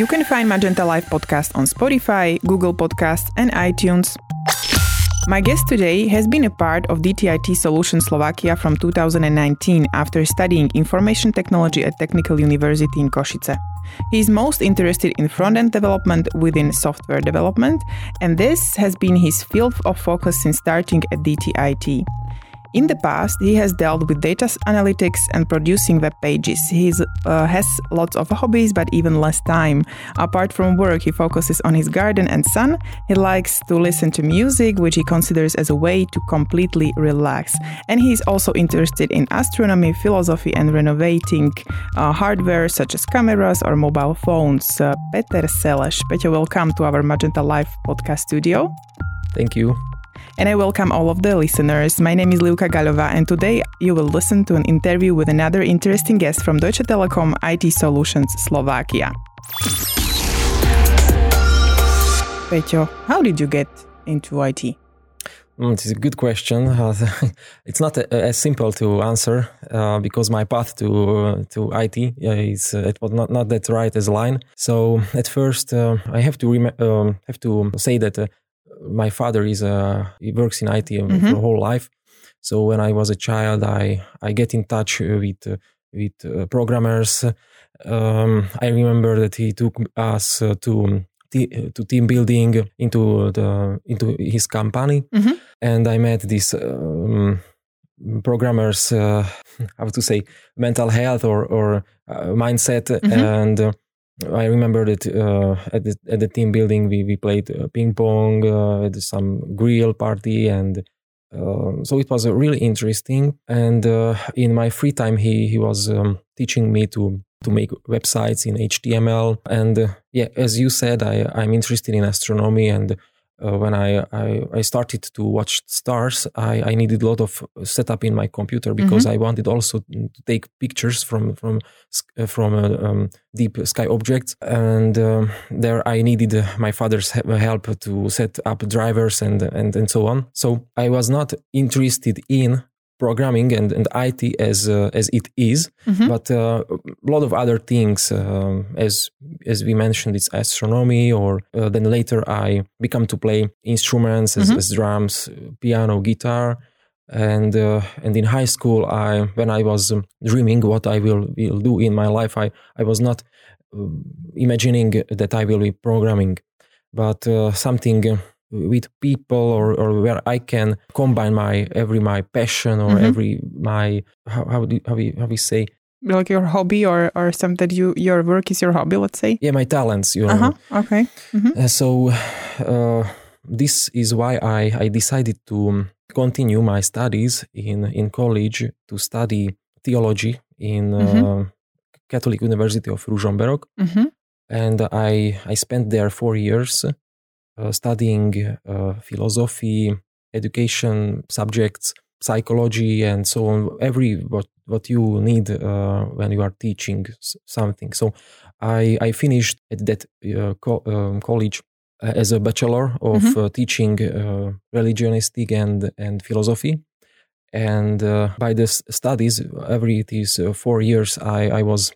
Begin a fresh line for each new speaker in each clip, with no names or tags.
You can find Magenta Life podcast on Spotify, Google Podcasts, and iTunes. My guest today has been a part of DTIT Solutions Slovakia from 2019 after studying information technology at Technical University in Košice. He is most interested in front end development within software development, and this has been his field of focus since starting at DTIT. In the past, he has dealt with data analytics and producing web pages. He uh, has lots of hobbies, but even less time. Apart from work, he focuses on his garden and son. He likes to listen to music, which he considers as a way to completely relax. And he is also interested in astronomy, philosophy, and renovating uh, hardware such as cameras or mobile phones. Uh, Peter Szeles. Peter, welcome to our Magenta Life podcast studio.
Thank you
and I welcome all of the listeners. My name is Liuka Galova, and today you will listen to an interview with another interesting guest from Deutsche Telekom IT Solutions Slovakia. Peťo, how did you get into IT?
Mm, it's a good question. Uh, it's not uh, as simple to answer uh, because my path to uh, to IT is uh, it was not, not that right as line. So at first, uh, I have to rem- um, have to say that my father is a he works in IT mm-hmm. for whole life. So when I was a child, I I get in touch with with uh, programmers. Um, I remember that he took us uh, to to team building into the into his company, mm-hmm. and I met these um, programmers. Uh, how to say mental health or or uh, mindset mm-hmm. and uh, I remember that uh, at the at the team building we we played uh, ping pong uh, at some grill party and uh, so it was really interesting. And uh, in my free time, he he was um, teaching me to to make websites in HTML. And uh, yeah, as you said, I I'm interested in astronomy and uh, when I, I, I started to watch stars, I, I needed a lot of setup in my computer because mm-hmm. I wanted also to take pictures from from uh, from uh, um, deep sky objects, and um, there I needed uh, my father's help to set up drivers and and and so on. So I was not interested in programming and, and IT as uh, as it is, mm-hmm. but uh, a lot of other things, um, as as we mentioned, it's astronomy. Or uh, then later I become to play instruments as, mm-hmm. as drums, piano, guitar, and uh, and in high school, I when I was um, dreaming what I will will do in my life, I I was not um, imagining that I will be programming, but uh, something with people or, or where I can combine my every my passion or mm-hmm. every my how how do how we how we say
like your hobby or or something that you your work is your hobby let's say
yeah my talents you know
uh-huh. okay
mm-hmm. uh, so uh, this is why I I decided to continue my studies in in college to study theology in mm-hmm. uh, Catholic University of Ružomberok mm-hmm. and I I spent there four years uh, studying uh, philosophy, education subjects, psychology, and so on. Every what what you need uh, when you are teaching something. So I I finished at that co- um, college as a bachelor of mm-hmm. teaching religionistic and and philosophy and uh, by the studies every these uh, four years i i was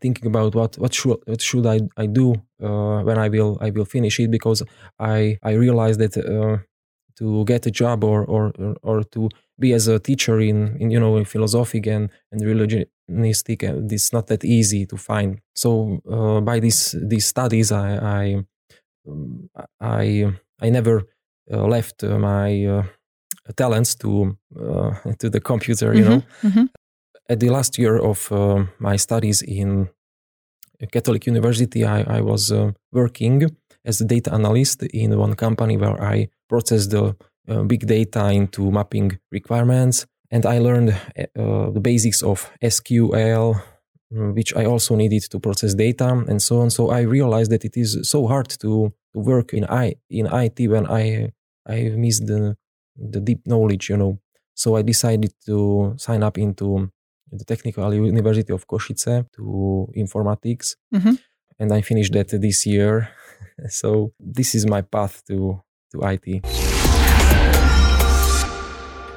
thinking about what what should what should I I do uh, when I will I will finish it because I I realized that uh, to get a job or or or to be as a teacher in, in you know in philosophic and and religionistic uh, it's not that easy to find. So uh, by these these studies I I I, I never uh, left uh, my talents to to the computer you mm-hmm, know? mm-hmm at the last year of uh, my studies in Catholic University, I, I was uh, working as a data analyst in one company where I processed the uh, big data into mapping requirements. And I learned uh, the basics of SQL, mm, which I also needed to process data and so on. So I realized that it is so hard to, to work in I in IT when I I missed the the deep knowledge, you know. So I decided to sign up into the Technical University of Košice to informatics. Mm-hmm. And I finished that this year. so this is my path to, to IT.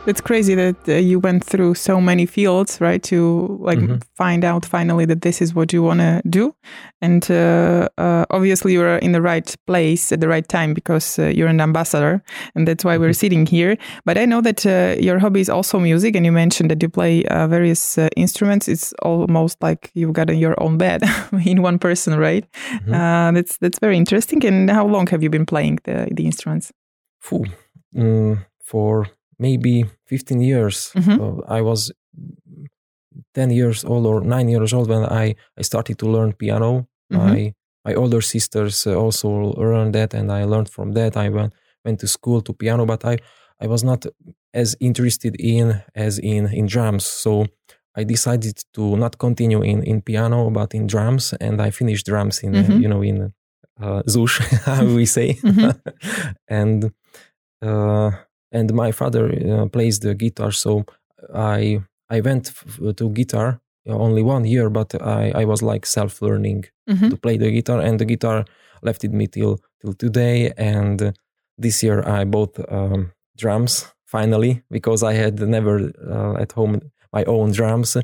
It's crazy that uh, you went through so many fields, right? To like mm-hmm. find out finally that this is what you want to do, and uh, uh, obviously you're in the right place at the right time because uh, you're an ambassador, and that's why mm-hmm. we're sitting here. But I know that uh, your hobby is also music, and you mentioned that you play uh, various instruments. It's almost like you've got your own bed in one person, right? Mm-hmm. that's that's very interesting. And how long have you been playing the the instruments?
Mm, for maybe 15 years. Mm-hmm. Uh, I was 10 years old or 9 years old when I, I started to learn piano. Mm-hmm. My my older sisters uh, also learned that and I learned from that. I went went to school to piano, but I I was not as interested in as in in drums. So I decided to not continue in in piano but in drums and I finished drums in mm-hmm. you know in uh, ZUS, how we say. Mm-hmm. and uh, and my father uh, plays the guitar so i i went f- to guitar only one year but i i was like self learning mm-hmm. to play the guitar and the guitar left me till till today and this year i bought um, drums finally because i had never uh, at home my own drums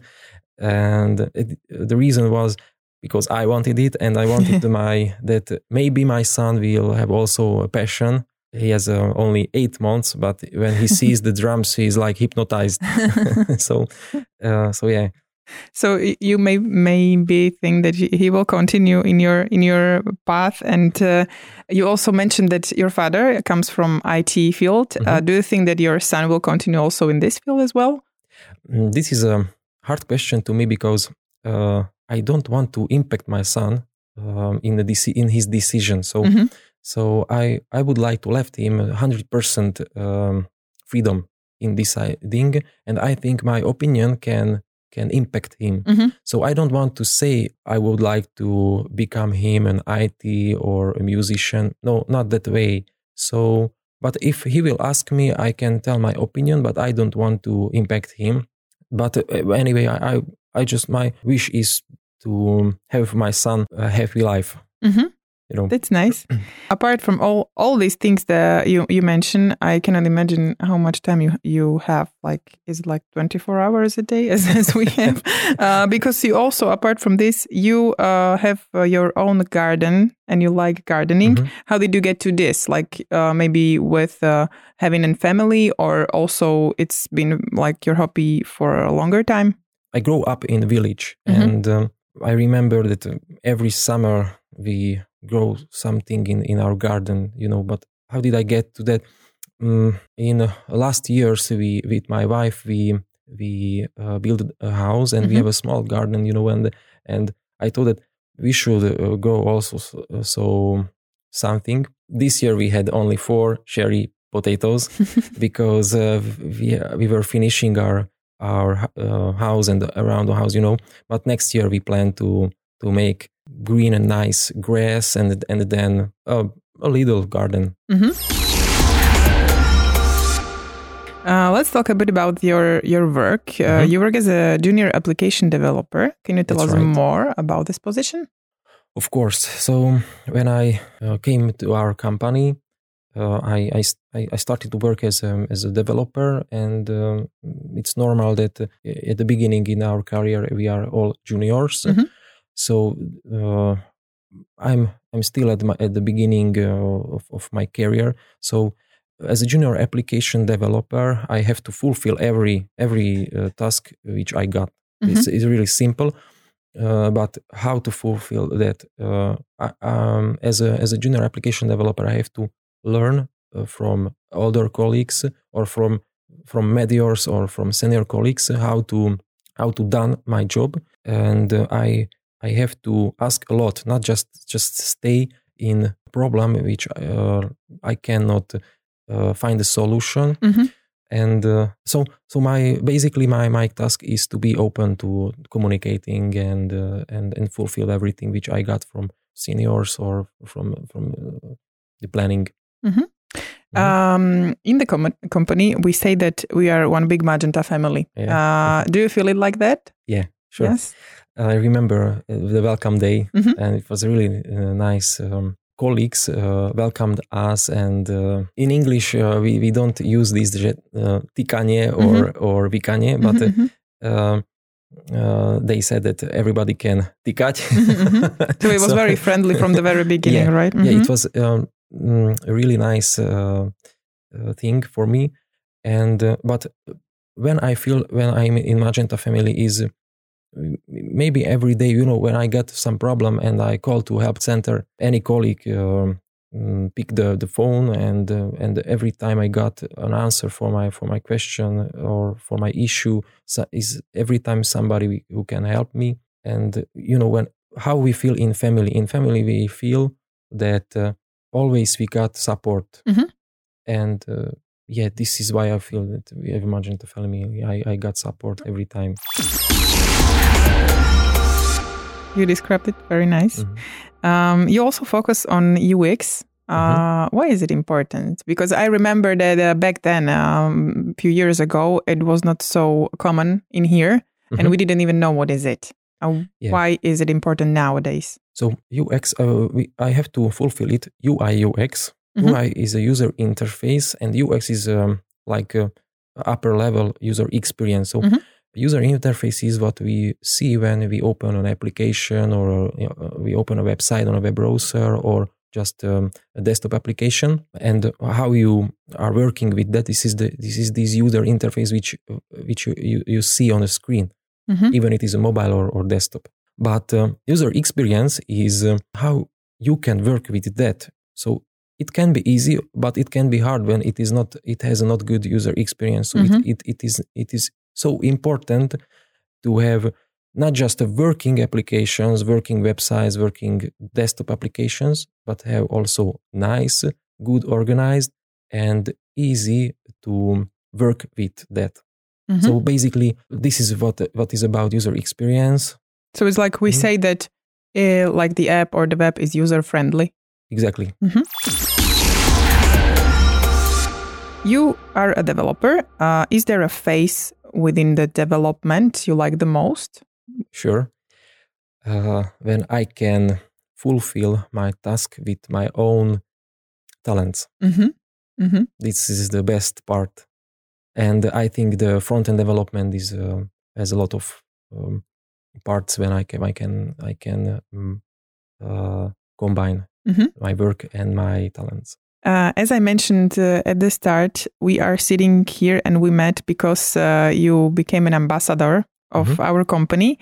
and it, the reason was because i wanted it and i wanted my that maybe my son will have also a passion he has uh, only eight months, but when he sees the drums, he's like hypnotized. so, uh, so yeah.
So you may maybe think that he will continue in your in your path, and uh, you also mentioned that your father comes from IT field. Uh, mm-hmm. do you think that your son will continue also in this field as well?
Mm, this is a hard question to me because uh, I don't want to impact my son um, in the in his decision. So. Mm-hmm so I, I would like to left him 100% um, freedom in deciding, and I think my opinion can can impact him. Mm-hmm. So I don't want to say I would like to become him an IT or a musician. No, not that way. So, but if he will ask me, I can tell my opinion, but I don't want to impact him. But uh, anyway, I, I, I just my wish is to have my son a happy life. Mm-hmm
you know. That's nice. Apart from all all these things that you you mentioned i cannot imagine how much time you you have like is it like 24 hours a day as, as we have? Uh, because you also apart from this you uh, have uh, your own garden and you like gardening. Mm-hmm. how did you get to this? Like uh, maybe with uh, having a family or also it's been like your hobby for a longer time?
I grew up in a village mm-hmm. and um, i remember that every summer we grow something in, in our garden, you know. But how did I get to that? Um, in uh, last years, we with my wife we we uh, built a house and mm-hmm. we have a small garden, you know. And and I thought that we should uh, grow also so, uh, so something. This year we had only four cherry potatoes because uh, we we were finishing our our uh, house and around the house, you know. But next year we plan to to make green and nice grass and and then a little garden. Mm-hmm.
Uh, let's talk a bit about your your work. Uh, mm-hmm. You work as a junior application developer. Can you tell That's us right. more about this position?
Of course. So when I uh, came to our company, uh, I, I, I started to work as a, as a developer, and um, it's normal that uh, at the beginning in our career we are all juniors. Mm-hmm. So uh, I'm I'm still at my at the beginning uh, of of my career. So as a junior application developer, I have to fulfill every every uh, task which I got. Mm-hmm. It's, it's really simple. Uh, but how to fulfill that uh, I, um, as a as a junior application developer i have to learn uh, from older colleagues or from from mediors or from senior colleagues how to how to done my job and i I have to ask a lot, not just just stay in a problem which uh, I cannot uh, find a solution. Mm-hmm. And uh, so, so my basically my my task is to be open to communicating and uh, and and fulfill everything which I got from seniors or from from uh, the planning. Mm-hmm.
Mm-hmm. Um, in the com- company, we say that we are one big Magenta family. Yeah. Uh, do you feel it like that?
Yeah, sure. Yes. I remember uh, the welcome day, mm-hmm. and it was really uh, nice um, colleagues uh, welcomed us, and uh, in English uh, we we don't use this uh, tikanie or mm-hmm. or vikanie, but mm-hmm. uh, uh, they said that everybody can tikať.
mm-hmm. So it was so, very friendly from the very beginning,
yeah,
right?
Yeah, it was um, mm, a really nice thing for me, and but when I feel when I'm in Magenta family is maybe every day you know when i get some problem and i call to help center any colleague uh, pick the, the phone and uh, and every time i got an answer for my for my question or for my issue so is every time somebody who can help me. And you know when how we feel in family. In family we feel that uh, always we got support. Mm-hmm. and uh, yeah this is why i feel that we have magenta family i, I got support every time
you described it very nice. Mm-hmm. Um, you also focus on UX. Uh, mm-hmm. Why is it important? Because I remember that uh, back then, um, a few years ago, it was not so common in here, mm-hmm. and we didn't even know what is it. Uh, yeah. Why is it important nowadays?
So UX, uh, we, I have to fulfill it. UI UX. Mm-hmm. UI is a user interface, and UX is um, like a upper level user experience. So mm-hmm user interface is what we see when we open an application or you know, we open a website on a web browser or just um, a desktop application and how you are working with that this is the this is this user interface which which you, you, you see on the screen mm-hmm. even it is a mobile or, or desktop but uh, user experience is uh, how you can work with that so it can be easy but it can be hard when it is not it has a not good user experience so mm-hmm. it, it, it is it is so important to have not just working applications, working websites, working desktop applications, but have also nice, good organized, and easy to work with that. Mm-hmm. So basically, this is what what is about user experience.
So it's like we mm-hmm. say that, uh, like the app or the web is user friendly.
Exactly. Mm-hmm.
You are a developer. Uh, is there a phase within the development you like the most?
Sure. Uh, when I can fulfill my task with my own talents. Mm-hmm. Mm-hmm. This is the best part. And I think the front end development is uh, has a lot of um, parts when I can I can I can um, uh, combine mm-hmm. my work and my talents.
Uh, as I mentioned uh, at the start, we are sitting here and we met because uh, you became an ambassador of mm-hmm. our company.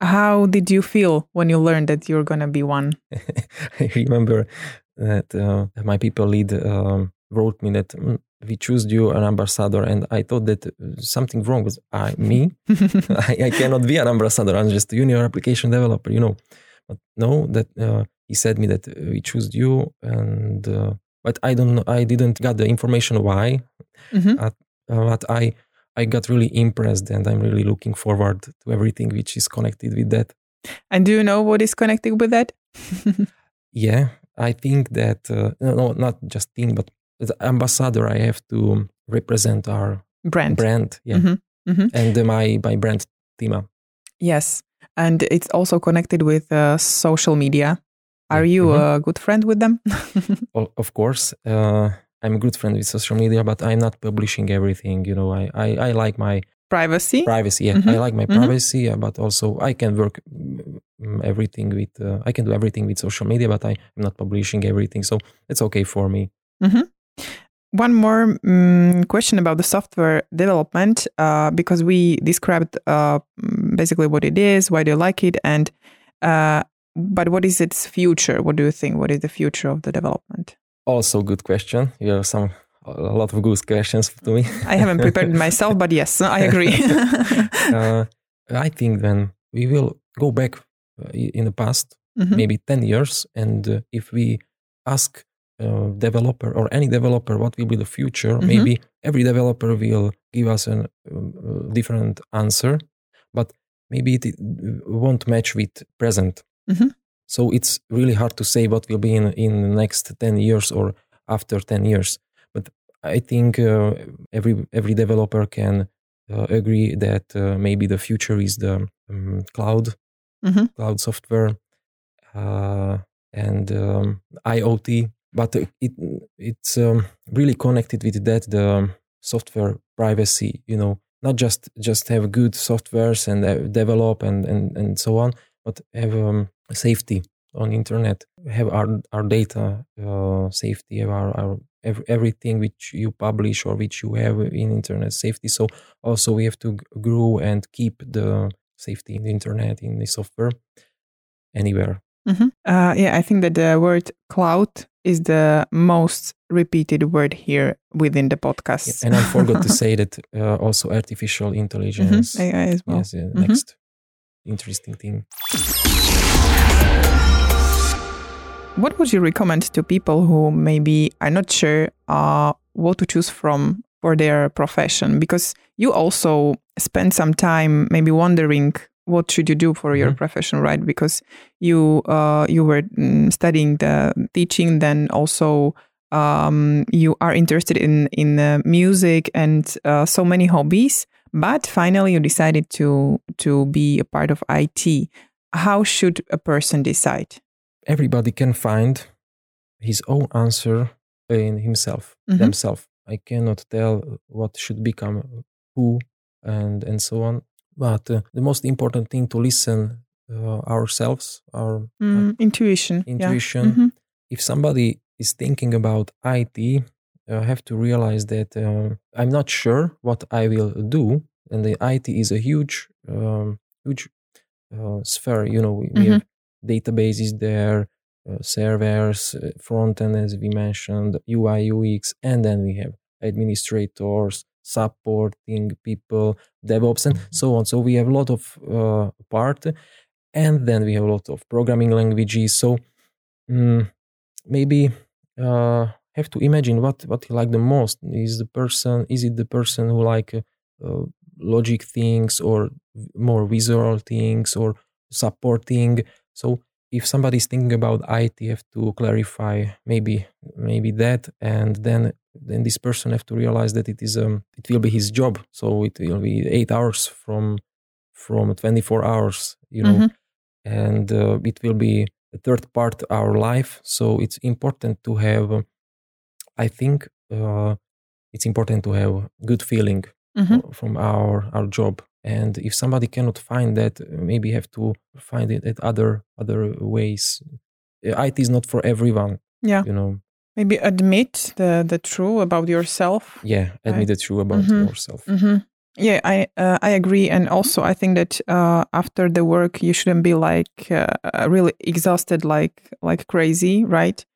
How did you feel when you learned that you're going to be one?
I remember that uh, my people lead um, wrote me that mm, we choose you an ambassador, and I thought that uh, something wrong with I, me. I, I, cannot be an ambassador. I'm just a junior application developer, you know. But no, that uh, he said me that we choose you, and but I don't know. I didn't got the information why. Mm-hmm. Uh, but I I got really impressed, and I'm really looking forward to everything which is connected with that.
And do you know what is connected with that?
yeah, I think that uh, no, not just thing, but as ambassador, I have to represent our
brand.
Brand, yeah, mm-hmm. Mm-hmm. and uh, my my brand Tima.
Yes, and it's also connected with uh, social media. Are you mm-hmm. a good friend with them?
well, of course. Uh, I'm a good friend with social media, but I'm not publishing everything. You know, I, I, I like my
privacy.
Privacy, yeah. Mm-hmm. I like my mm-hmm. privacy, yeah, but also I can work mm, everything with, uh, I can do everything with social media, but I, am not publishing everything. So it's okay for me. Mm-hmm.
One more um, question about the software development, uh, because we described uh, basically what it is, why do you like it, and uh, but what is its future? What do you think? What is the future of the development?
Also, good question. You have some a lot of good questions to me.
I haven't prepared myself, but yes, I agree.
uh, I think then we will go back uh, in the past, mm-hmm. maybe 10 years, and uh, if we ask a developer or any developer what will be the future, mm-hmm. maybe every developer will give us a um, different answer, but maybe it won't match with present. Mm-hmm. So it's really hard to say what will be in in the next ten years or after ten years. But I think uh, every every developer can uh, agree that uh, maybe the future is the um, cloud, mm-hmm. cloud software. Uh, and um, IoT. But it it's um, really connected with that the software privacy. You know, not just just have good softwares and uh, develop and, and and so on, but have um, safety on internet. Have our our data uh, safety. Our, our every, everything which you publish or which you have in internet safety. So also we have to grow and keep the safety in the internet in the software anywhere.
Mm-hmm. Uh, yeah, I think that the word cloud is the most repeated word here within the podcast.
Yeah, and I forgot to say that uh, also artificial intelligence
mm-hmm. AI as well.
Yes, uh, next interesting thing.
What would you recommend to people who maybe are not sure uh, what to choose from for their profession? Because you also spend some time maybe wondering what should you do for your mm-hmm. profession, right? Because you uh, you were mm, studying the teaching, then also um, you are interested in in uh, music and uh, so many hobbies. But finally, you decided to to be a part of IT. How should a person decide?
Everybody can find his own answer in himself, mm-hmm. themselves. I cannot tell what should become who and and so on but uh, the most important thing to listen uh, ourselves, our
mm, intuition.
Intuition.
Yeah. Mm-hmm.
If somebody is thinking about IT, uh, have to realize that uh, I'm not sure what I will do, and the IT is a huge, um, huge uh, sphere. You know, we, mm-hmm. we, have databases there, uh, servers, front end as we mentioned, UI, UX, and then we have administrators, supporting people, DevOps, and so on. So we have a lot of uh, part, and then we have a lot of programming languages. So um, maybe uh, have to imagine what what he like the most. Is the person? Is it the person who like uh, uh logic things or more visual things or supporting? So if somebody is thinking about IT, have to clarify maybe maybe that, and then then this person have to realize that it is um it will be his job, so it will be eight hours from from 24 hours, you know, mm-hmm. and uh, it will be a third part of our life. So it's important to have, I think, uh, it's important to have good feeling mm-hmm. from our our job and if somebody cannot find that maybe have to find it at other other ways uh, it is not for everyone
yeah
you know
maybe admit the the true about yourself
yeah admit right? the true about mm-hmm. yourself
mm-hmm. yeah i uh, i agree and also i think that uh, after the work you shouldn't be like uh, really exhausted like like crazy right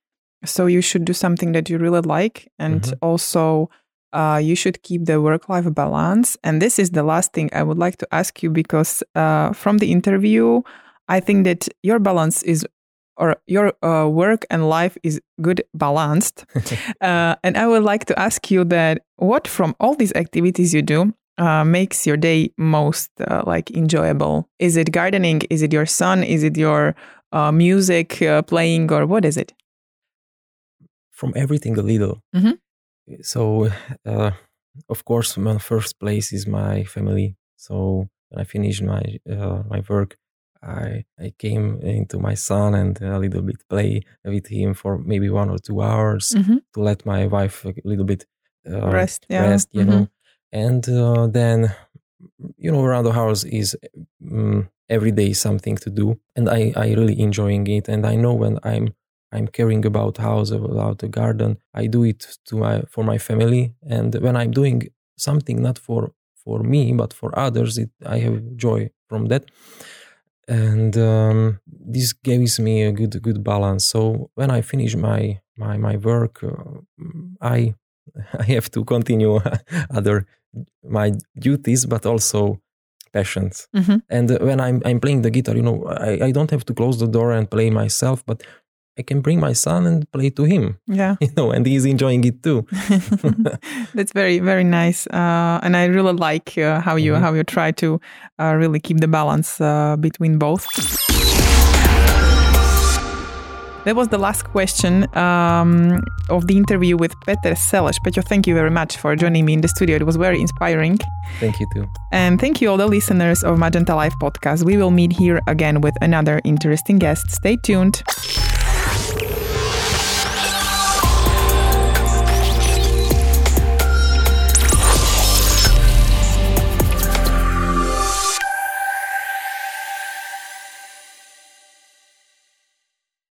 so you should do something that you really like and mm-hmm. also uh, you should keep the work life balance. And this is the last thing I would like to ask you because uh, from the interview, I think that your balance is or your uh, work and life is good balanced. uh, and I would like to ask you that what from all these activities you do uh, makes your day most uh, like enjoyable? Is it gardening? Is it your son? Is it your uh, music uh, playing, or what is it?
From everything a little. Mm-hmm. So, uh, of course, my first place is my family. So when I finished my uh, my work, I I came into my son and a little bit play with him for maybe one or two hours mm-hmm. to let my wife a little bit
uh, rest. Yeah.
Rest, you mm-hmm. know, and uh, then you know around the house is um, every day something to do, and I I really enjoying it, and I know when I'm I'm caring about house, about the garden. I do it to my for my family, and when I'm doing something not for for me but for others, it, I have joy from that, and um, this gives me a good good balance. So when I finish my my my work, uh, I I have to continue other my duties, but also passions. Mm-hmm. And when I'm I'm playing the guitar, you know, I, I don't have to close the door and play myself, but I can bring my son and play to him.
Yeah.
You know, and he's enjoying it too.
That's very, very nice. Uh, and I really like uh, how you, mm-hmm. how you try to uh, really keep the balance uh, between both. That was the last question um, of the interview with Peter Szeles. Peter, thank you very much for joining me in the studio. It was very inspiring.
Thank you too.
And thank you all the listeners of Magenta Life podcast. We will meet here again with another interesting guest. Stay tuned.